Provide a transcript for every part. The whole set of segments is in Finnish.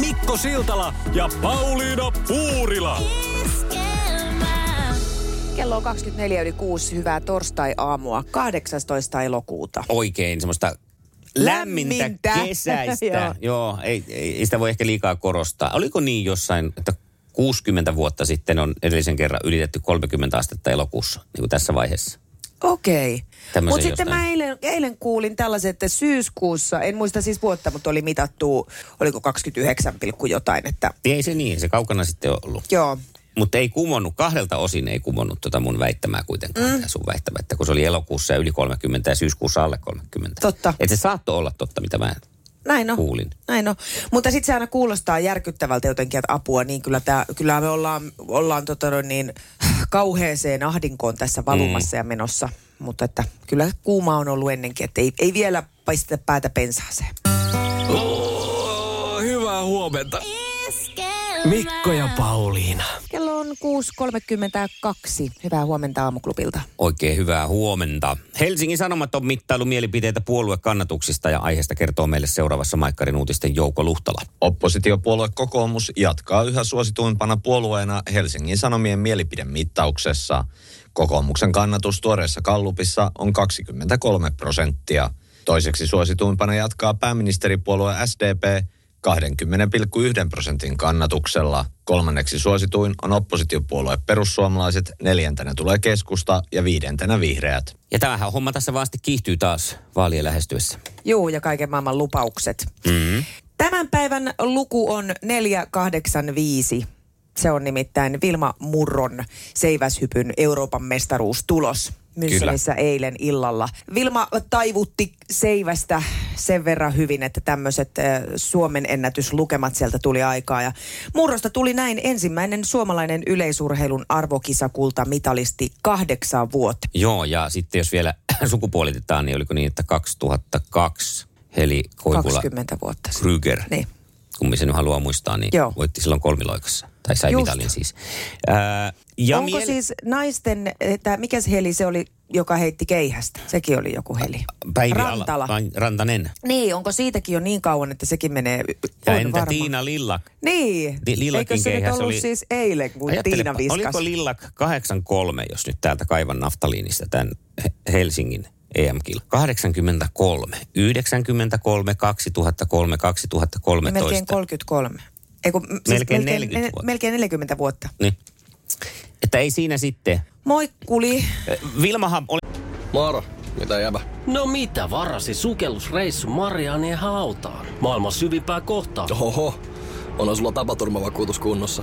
Mikko Siltala ja Pauliina Puurila. Kello on 24 yli 6. Hyvää torstai-aamua, 18. elokuuta. Oikein semmoista lämmintä, Lämmintä. kesäistä. Joo. Joo, ei, ei, ei sitä voi ehkä liikaa korostaa. Oliko niin jossain, että 60 vuotta sitten on edellisen kerran ylitetty 30 astetta elokuussa, niin kuin tässä vaiheessa? Okei. Tämmöisen Mutta sitten mä eilen, eilen kuulin tällaisen, että syyskuussa, en muista siis vuotta, mutta oli mitattu, oliko 29, pilkku jotain, että Ei se niin, se kaukana sitten ollut. joo. Mutta ei kumonnut, kahdelta osin ei kumonnut tota mun väittämää kuitenkaan, mm. sun väittämä, että kun se oli elokuussa yli 30 ja syyskuussa alle 30. Totta. Että se saattoi olla totta, mitä mä Näin on. kuulin. Näin on. Mutta sitten se aina kuulostaa järkyttävältä jotenkin, että apua, niin kyllä, tää, kyllä me ollaan, ollaan tota niin, kauheeseen ahdinkoon tässä valumassa mm. ja menossa. Mutta että kyllä kuuma on ollut ennenkin, että ei, ei vielä paisteta päätä pensaaseen. Oh, hyvää huomenta. Mikko ja Pauliina. Kello on 6.32. Hyvää huomenta aamuklubilta. Oikein hyvää huomenta. Helsingin Sanomat on mittailu mielipiteitä puoluekannatuksista ja aiheesta kertoo meille seuraavassa Maikkarin uutisten Jouko Luhtala. Oppositiopuolue kokoomus jatkaa yhä suosituimpana puolueena Helsingin Sanomien mielipidemittauksessa. Kokoomuksen kannatus tuoreessa kallupissa on 23 prosenttia. Toiseksi suosituimpana jatkaa pääministeripuolue SDP 20,1 prosentin kannatuksella. Kolmanneksi suosituin on oppositiopuolue perussuomalaiset, neljäntenä tulee keskusta ja viidentenä vihreät. Ja tämähän homma tässä sitten kiihtyy taas vaalien lähestyessä. Juu, ja kaiken maailman lupaukset. Mm-hmm. Tämän päivän luku on 485. Se on nimittäin Vilma Murron seiväshypyn Euroopan mestaruustulos. Münchenissä eilen illalla. Vilma taivutti seivästä sen verran hyvin, että tämmöiset äh, Suomen ennätyslukemat sieltä tuli aikaa. Ja Murrosta tuli näin ensimmäinen suomalainen yleisurheilun arvokisakulta mitalisti kahdeksan vuotta. Joo, ja sitten jos vielä sukupuolitetaan, niin oliko niin, että 2002 Heli Koivula 20 vuotta. Kryger, Niin. kummin sen haluaa muistaa, niin Joo. voitti silloin kolmiloikassa. Tai sai Just. mitalin siis. Ää, ja Onko miele- siis naisten, että mikä se heli se oli, joka heitti keihästä? Sekin oli joku heli. Päivi Rantala. Ala, Rantanen. Niin, onko siitäkin jo niin kauan, että sekin menee? Ja entä varma. Tiina Lillak? Niin. Ti- Lillakin Eikö se nyt ollut oli- siis eilen, kun Ajattelepa, Tiina viskas? Oliko Lillak 83, jos nyt täältä kaivan naftaliinista tämän He- Helsingin EM-kil? 83, 93, 2003, 2013. Melkein 33. Eiku, siis Melkein 40 ne- vuotta. Melkein 40 vuotta. Niin. Että ei siinä sitten. Moikkuli. Vilmahan oli... Moro, mitä jäbä? No mitä varasi sukellusreissu Marianien hautaan? Maailman syvimpää kohtaa. Oho, onhan sulla tapaturmavakuutus kunnossa.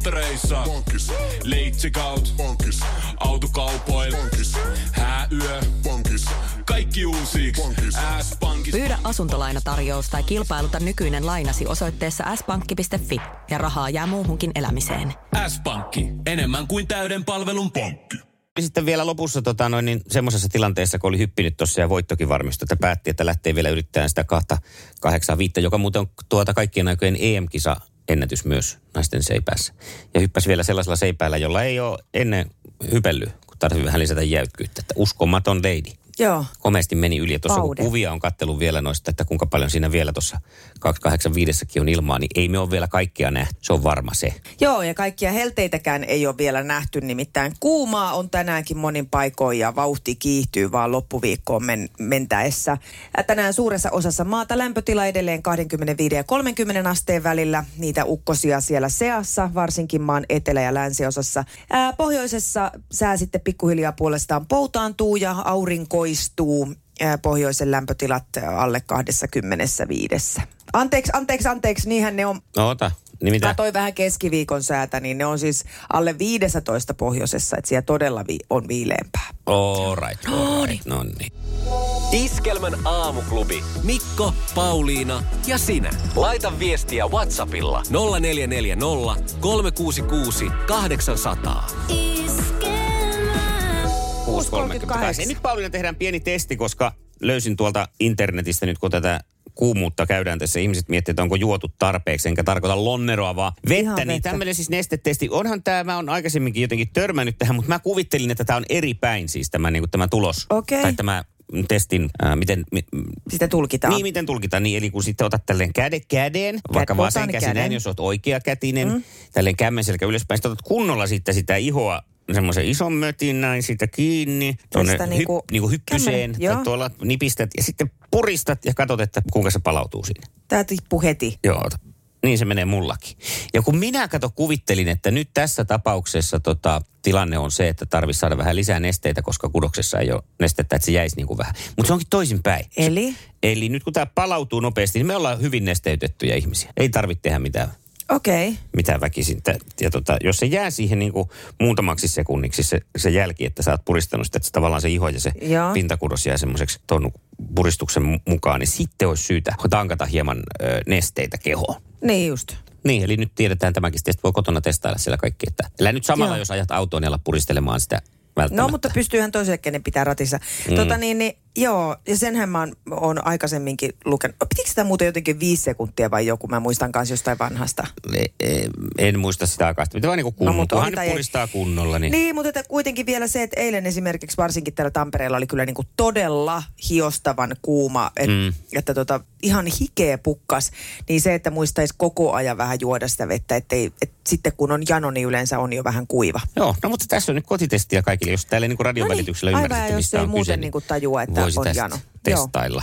Polttereissa. Bonkis. Leitsikaut. Bonkis. Autokaupoil. Bonkis. Hääyö. Bonkis. Kaikki uusi. S-pankki. Pyydä asuntolainatarjous tai kilpailuta nykyinen lainasi osoitteessa s-pankki.fi ja rahaa jää muuhunkin elämiseen. S-pankki. Enemmän kuin täyden palvelun pankki. Sitten vielä lopussa tota, noin, niin semmoisessa tilanteessa, kun oli hyppinyt tuossa ja voittokin varmistui, että päätti, että lähtee vielä yrittämään sitä kahta kahdeksan viittä, joka muuten on tuota kaikkien aikojen EM-kisa ennätys myös naisten seipäässä. Ja hyppäsi vielä sellaisella seipäällä, jolla ei ole ennen hypellyt, kun tarvitsee vähän lisätä jäykkyyttä. Että uskomaton lady. Joo. Komeasti meni yli. Ja tuossa kun kuvia on kattellut vielä noista, että kuinka paljon siinä vielä tuossa 285 on ilmaa, niin ei me ole vielä kaikkea nähty. Se on varma se. Joo, ja kaikkia helteitäkään ei ole vielä nähty, nimittäin kuumaa on tänäänkin monin paikoin ja vauhti kiihtyy vaan loppuviikkoon men- mentäessä. Tänään suuressa osassa maata lämpötila edelleen 25 ja 30 asteen välillä. Niitä ukkosia siellä seassa, varsinkin maan etelä- ja länsiosassa. Ää, pohjoisessa sää sitten pikkuhiljaa puolestaan poutaantuu ja aurinkoistuu. Ää, pohjoisen lämpötilat alle 25. Anteeksi, anteeksi, anteeksi, niinhän ne on No ota, niin mitä? Katoin vähän keskiviikon säätä, niin ne on siis alle 15 pohjoisessa, että siellä todella vi- on viileämpää. All right, all right. No niin. Iskelmän aamuklubi. Mikko, Pauliina ja sinä. Laita viestiä Whatsappilla 0440 366 800. 6.38. Nyt Pauliina tehdään pieni testi, koska löysin tuolta internetistä nyt, kun tätä kuumuutta käydään tässä. Ihmiset miettivät, että onko juotu tarpeeksi, enkä tarkoita lonneroa, vaan vettä. Ihan Niin vettä. tämmöinen siis nestetesti. Onhan tämä, mä oon aikaisemminkin jotenkin törmännyt tähän, mutta mä kuvittelin, että tämä on eri päin siis tämä, niin kuin tämä tulos. Okei. Tai tämä testin, äh, miten, mi, Sitä tulkitaan. niin, miten tulkitaan niin. Eli kun sitten otat tälleen käde käden, vaikka otan vasen käsi käden. näin, jos oot oikea kätinen, mm. tälleen kämmen selkä ylöspäin, sitten otat kunnolla sitten sitä ihoa semmoisen ison mötin näin siitä kiinni, tuonne Tästä hyp, niinku niinku hyppyseen, kämmen, tai tuolla nipistät ja sitten puristat ja katsot, että kuinka se palautuu siinä. Tämä tippuu heti. Joo. Niin se menee mullakin. Ja kun minä kato kuvittelin, että nyt tässä tapauksessa tota, tilanne on se, että tarvitsisi saada vähän lisää nesteitä, koska kudoksessa ei ole nestettä, että se jäisi niin kuin vähän. Mutta se onkin toisinpäin. Eli? Eli nyt kun tämä palautuu nopeasti, niin me ollaan hyvin nesteytettyjä ihmisiä. Ei tarvitse tehdä mitään, Okei. Okay. mitään väkisin. Ja tota, jos se jää siihen niin kuin muutamaksi sekunniksi se, se jälki, että sä oot puristanut sitä, että se tavallaan se iho ja se Joo. pintakudos jää semmoiseksi tuon puristuksen mu- mukaan, niin sitten olisi syytä tankata hieman ö, nesteitä kehoon. Niin just. Niin, eli nyt tiedetään tämäkin. Sitten voi kotona testailla siellä kaikki. Että, älä nyt samalla, Joo. jos ajat autoon ja ala puristelemaan sitä välttämättä. No, mutta pystyyhän toiselle kenen pitää ratissa. Mm. Tota niin, niin, joo, ja senhän mä oon, oon aikaisemminkin lukenut. Pitikö sitä muuten jotenkin viisi sekuntia vai joku? Mä muistan kanssa jostain vanhasta. E- e- En muista sitä aikaa. Mitä vaan niin kuin. No, mutta kunhan nyt ei. puristaa kunnolla. Niin. Niin, mutta että kuitenkin vielä se, että eilen esimerkiksi varsinkin täällä Tampereella oli kyllä niin kuin todella hiostavan kuuma, et, Mm. että tota, ihan hikeä pukkas. Niin se, että muistaisi koko ajan vähän juoda sitä vettä, ettei, et sitten kun on jano, niin yleensä on jo vähän kuiva. Joo, no mutta tässä on nyt kotitestiä kaikille. Jos täällä niin kuin radion No niin, välityksellä että jos mistä ei on muuten kyse, niin kuin tajua, että voisi on tästä jano. Joo. testailla.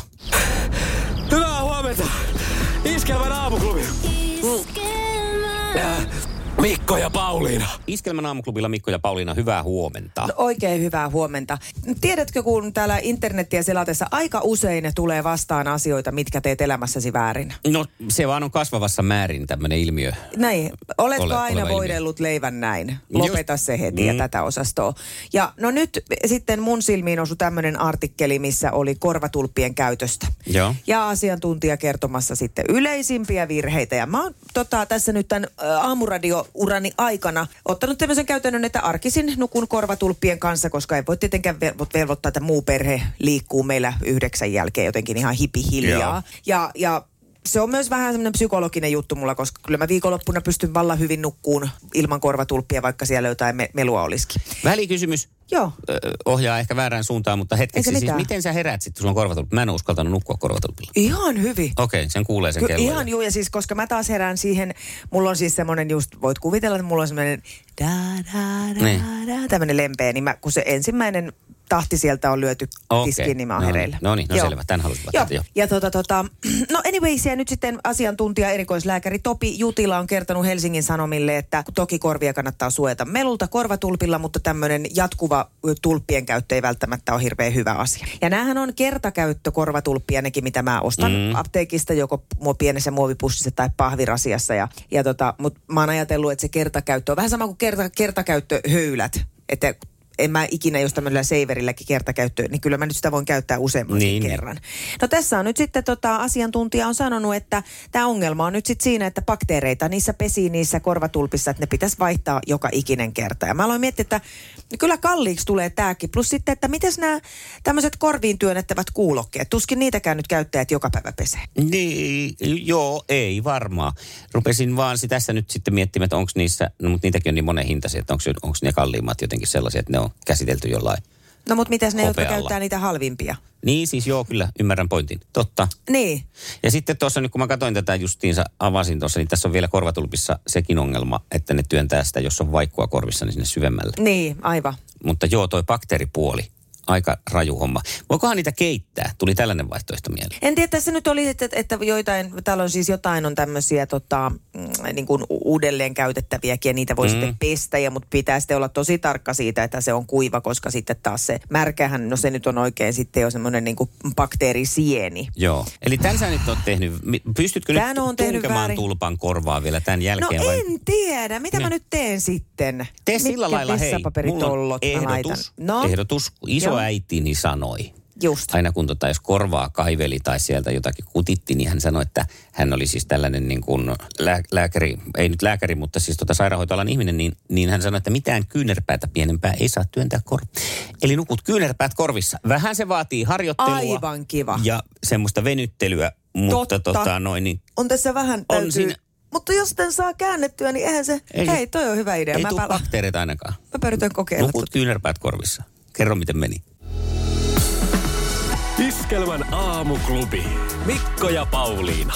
Hyvää huomenta. Iskelmän aamuklubi. Äh, Mikko ja Pauliina. Iskelmän aamuklubilla Mikko ja Pauliina, hyvää huomenta. No, oikein hyvää huomenta. Tiedätkö, kun täällä internetiä selatessa aika usein tulee vastaan asioita, mitkä teet elämässäsi väärin? No se vaan on kasvavassa määrin tämmöinen ilmiö. Näin. Oletko Ole- aina voidellut leivän näin? Lopeta se heti Mm. ja tätä osastoa. Ja no nyt sitten mun silmiin osui tämmöinen artikkeli, missä oli korvatulppien käytöstä. Joo. Ja asiantuntija kertomassa sitten yleisimpiä virheitä. Ja mä oon tota, tässä nyt tämän ä, aamuradio-urani aikana ottanut tämmöisen käytännön, että arkisin nukun korvatulppien kanssa, koska ei voi tietenkään vel- velvoittaa, että muu perhe liikkuu meillä yhdeksän jälkeen jotenkin ihan hipihiljaa. Joo. Ja, ja se on myös vähän semmoinen psykologinen juttu mulla, koska kyllä mä viikonloppuna pystyn vallan hyvin nukkuun ilman korvatulppia, vaikka siellä jotain me- melua olisikin. Välikysymys Joo. ö, ohjaa ehkä väärään suuntaan, mutta hetkeksi siis miten sä herät sitten, sulla on korvatulppi? Mä en uskaltanut nukkua korvatulpilla. Ihan hyvin. Okei, sen kuulee sen Ky- kello. ihan juu, ja siis koska mä taas herään siihen, mulla on siis semmoinen just, voit kuvitella, että mulla on semmoinen da da da Niin. da, tämmöinen lempeä, niin mä, kun se ensimmäinen tahti sieltä on lyöty Okei. tiskiin, niin mä oon No niin. hereillä. No niin, no Joo. selvä. Tän halusin vaan Joo. Ja tota, tota, no anyways, ja nyt sitten asiantuntija erikoislääkäri Topi Jutila on kertonut Helsingin Sanomille, että toki korvia kannattaa suojata melulta korvatulpilla, mutta tämmöinen jatkuva tulppien käyttö ei välttämättä ole hirveän hyvä asia. Ja näähän on kertakäyttö korvatulppia, nekin mitä mä ostan mm. apteekista, joko mua pienessä muovipussissa tai pahvirasiassa. Ja, ja tota, mutta mä oon ajatellut, että se kertakäyttö on vähän sama kuin kerta, kertakäyttöhöylät. Että en mä ikinä, jos tämmöisellä seiverilläkin kertakäyttö, niin kyllä mä nyt sitä voin käyttää useammankin Niin, niin. kerran. No tässä on nyt sitten tota, asiantuntija on sanonut, että tämä ongelma on nyt sitten siinä, että bakteereita niissä pesii niissä korvatulpissa, että ne pitäisi vaihtaa joka ikinen kerta. Ja mä aloin miettiä, että kyllä kalliiksi tulee tämäkin. Plus sitten, että miten nämä tämmöiset korviin työnnettävät kuulokkeet, tuskin niitäkään nyt käyttäjät joka päivä pesee. Niin, joo, ei varmaan. Rupesin vaan tässä nyt sitten miettimään, että onko niissä, no mutta niitäkin on niin monen hintaisia, että onko ne kalliimmat jotenkin sellaisia, että ne on käsitelty jollain No mutta mitäs ne, jotka Hopealla. käyttää niitä halvimpia? Niin siis joo, kyllä, ymmärrän pointin. Totta. Niin. Ja sitten tuossa nyt kun mä katsoin tätä justiinsa, avasin tuossa, niin tässä on vielä korvatulpissa sekin ongelma, että ne työntää sitä, jos on vaikkua korvissa, niin sinne syvemmälle. Niin, aivan. Mutta joo, toi bakteeripuoli, aika raju homma. Voikohan niitä keittää? Tuli tällainen vaihtoehto mieleen. En tiedä, tässä nyt oli, että, että joitain, täällä on siis jotain on tämmöisiä tota, mm, niin kuin uudelleen käytettäviäkin ja niitä voi mm. sitten pestä, ja, mutta pitää sitten olla tosi tarkka siitä, että se on kuiva, koska sitten taas se märkähän, no se nyt on oikein sitten jo semmoinen niin kuin bakteerisieni. Joo. Eli tämän sä nyt oot tehnyt. Pystytkö Tän nyt tehnyt tunkemaan väärin. tulpan korvaa vielä tämän No jälkeen? vai? en tiedä, mitä mä Niin. nyt teen sitten? Tee sillä lailla, hei, mulla on mä ehdotus, No, ehdotus. Isoäitini sanoi, just. aina kun tota, jos korvaa kaiveli tai sieltä jotakin kutitti, niin hän sanoi, että hän oli siis tällainen niin kuin lää, lääkäri, ei nyt lääkäri, mutta siis tota sairaanhoitoalan ihminen, niin, niin hän sanoi, että mitään kyynärpäätä pienempää ei saa työntää kor. Eli nukut kyynärpäät korvissa. Vähän se vaatii harjoittelua. Aivan kiva. Ja semmoista venyttelyä, mutta Totta. tota noin, niin On tässä vähän On täytyy... siinä- Mutta jos tämän saa käännettyä, niin eihän se... Ei- Hei, toi on hyvä idea. ei Mä, tule pala- bakteereita ainakaan. mä pyritän kokeilla. Nukut kyynärpäät korvissa. Kerro, miten meni. Iskelmän aamuklubi. Mikko ja Pauliina.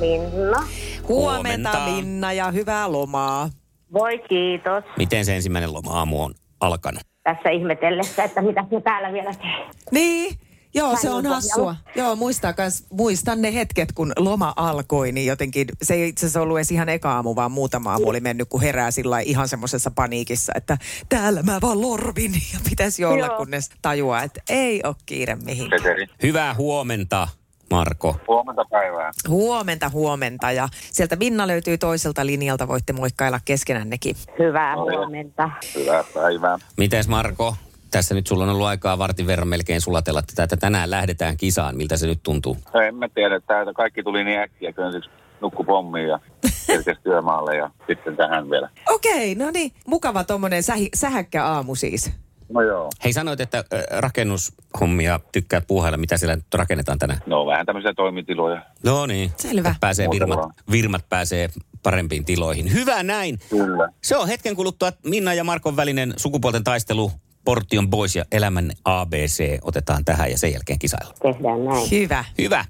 Minna. Huomenta, Huomenta. Minna, ja hyvää lomaa. Voi kiitos. Miten se ensimmäinen loma-aamu on alkanut? Tässä ihmetellessä, että mitä me täällä vielä teemme. Niin, joo, se on hassua. Joo, muistaa kans, muistan ne hetket, kun loma alkoi, niin jotenkin, se ei itse asiassa ollut edes ihan eka aamu, vaan muutama aamu oli mennyt, kun herää sillä ihan semmoisessa paniikissa, että täällä mä vaan lorvin ja pitäisi olla, Joo. kunnes tajuaa, että ei ole kiire mihinkään. Peteri. Hyvää huomenta, Marko. Huomenta päivää. Huomenta, huomenta. Ja sieltä Minna löytyy toiselta linjalta, voitte moikkailla keskenännekin. Hyvää huomenta. Hyvää päivää. Mites Marko? Tässä nyt sulla on ollut aikaa vartin verran melkein sulatella tätä, että tänään lähdetään kisaan. Miltä se nyt tuntuu? En mä tiedä, että täältä kaikki tuli niin äkkiä, ensiksi nukku pommiin ja kerkesi työmaalle ja sitten tähän vielä. Okei, no niin. Mukava tuommoinen sähi, sähäkkä aamu siis. No joo. Hei, sanoit, että rakennushommia tykkäät puuhailla. Mitä siellä nyt rakennetaan tänään? No vähän tämmöisiä toimitiloja. No niin. Selvä. Pääsee Muuta virmat, virmat pääsee parempiin tiloihin. Hyvä näin. Kyllä. Se on hetken kuluttua Minna ja Markon välinen sukupuolten taistelu. Portion Boys ja Elämän ABC otetaan tähän ja sen jälkeen kisailla. Tehdään näin. Hyvä. Hyvä.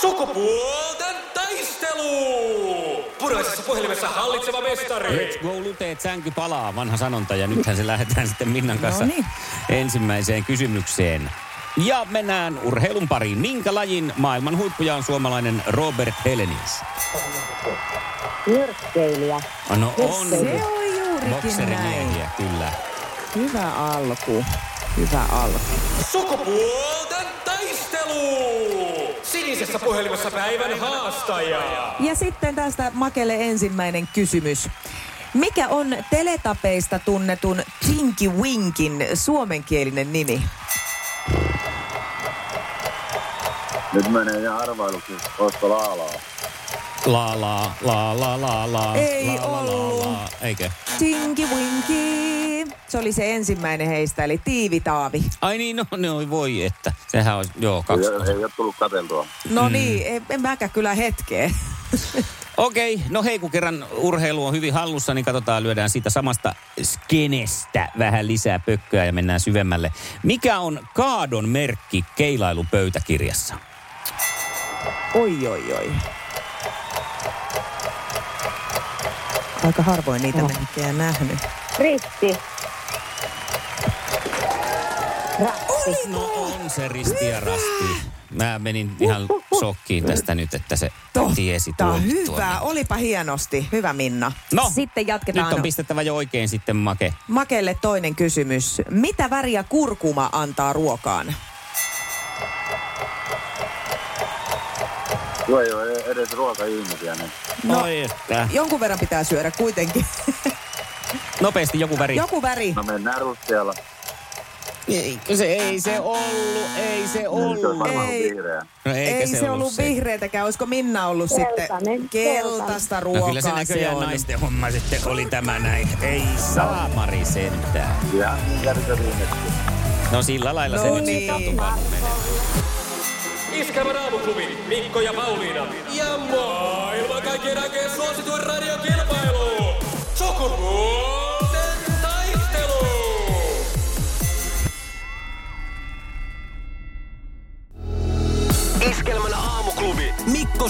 Sukupuolten taistelu! Puraisessa puhelimessa hallitseva mestari. Let's go luteet, sänky palaa, vanha sanonta. Ja nythän se lähdetään sitten Minnan kanssa Noniin. ensimmäiseen kysymykseen. Ja mennään urheilun pariin. Minkä lajin maailman huippuja on suomalainen Robert Helenius? Nyrkkeilijä. No on Se on juurikin näin. bokserimiehiä, kyllä. Hyvä alku. Hyvä alku. Sukupuolten taistelu! Sinisessä puhelimessa päivän haastaja. Ja sitten tästä Makelle ensimmäinen kysymys. Mikä on teletapeista tunnetun Tinky Winkin suomenkielinen nimi? Nyt menee ihan arvailuksi. Olisiko laalaa? La la la la la la. Ei la, la, la, ollut. la. Eikö? Tinky Winky. Se oli se ensimmäinen heistä, eli Tiivitaavi. Ai niin, no, no voi että. Sehän on, joo, kaksi. Ei, ei ole tullut katseltua. No niin, en, en mäkään kyllä hetkeä. Okei, no hei kun kerran urheilu on hyvin hallussa, niin katsotaan, lyödään siitä samasta skenestä vähän lisää pökköä ja mennään syvemmälle. Mikä on kaadon merkki keilailupöytäkirjassa? Oi, oi, oi. Aika harvoin niitä merkkejä nähnyt. Risti. No on se risti ja rasti. Mä menin ihan shokkiin tästä nyt, että se tiesi Tää tuon. on hyvä, tuon. olipa hienosti. Hyvä Minna. No, Sitten jatketaan. Nyt on pistettävä jo oikein sitten make. Makelle toinen kysymys. Mitä väriä kurkuma antaa ruokaan? Tuo ei ole edes ruoka-ihmisiä. Niin. No. Oi että. Jonkun verran pitää syödä kuitenkin. Nopeasti joku väri. Joku väri. No mennään ruskealla. Ei, se ei se ollut, ei se Se on ollut. varmaan Ei. vihreä. No eikä Ei se, ollut vihreätäkään. Olisiko Minna ollut Keltainen, sitten keltaista ruokaa? No kyllä se näköjään on. naisten homma sitten oli tämä näin. Ei saamari sentään. Ihan niin. No sillä lailla se No nyt niin. sitten on tupannut menemään. Iskävä raamuklubi, Mikko ja Pauliina. Ja maailman kaikkien aikeen suosituen radiokilpailu.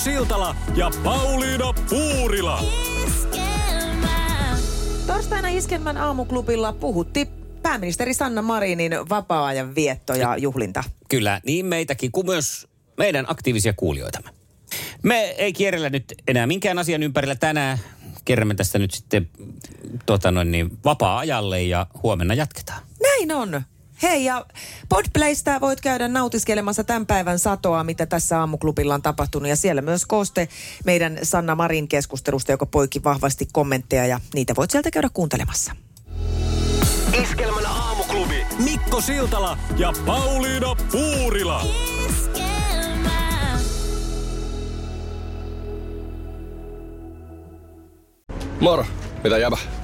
Siltala ja Pauliina Puurila. Torstaina Iskelmän aamuklubilla puhutti pääministeri Sanna Marinin vapaa-ajan vietto ja juhlinta. Kyllä, niin meitäkin kuin myös meidän aktiivisia kuulijoitamme. Me ei kierrellä nyt enää minkään asian ympärillä tänään. Kerromme tästä nyt sitten tota noin niin, vapaa-ajalle ja huomenna jatketaan. Näin on. Hei ja Podplaystä voit käydä nautiskelemassa tämän päivän satoa, mitä tässä aamuklubilla on tapahtunut. Ja siellä myös kooste meidän Sanna Marin keskustelusta, joka poiki vahvasti kommentteja ja niitä voit sieltä käydä kuuntelemassa. Iskelmän aamuklubi Mikko Siltala ja Pauliina Puurila. Moro, mitä jäbä?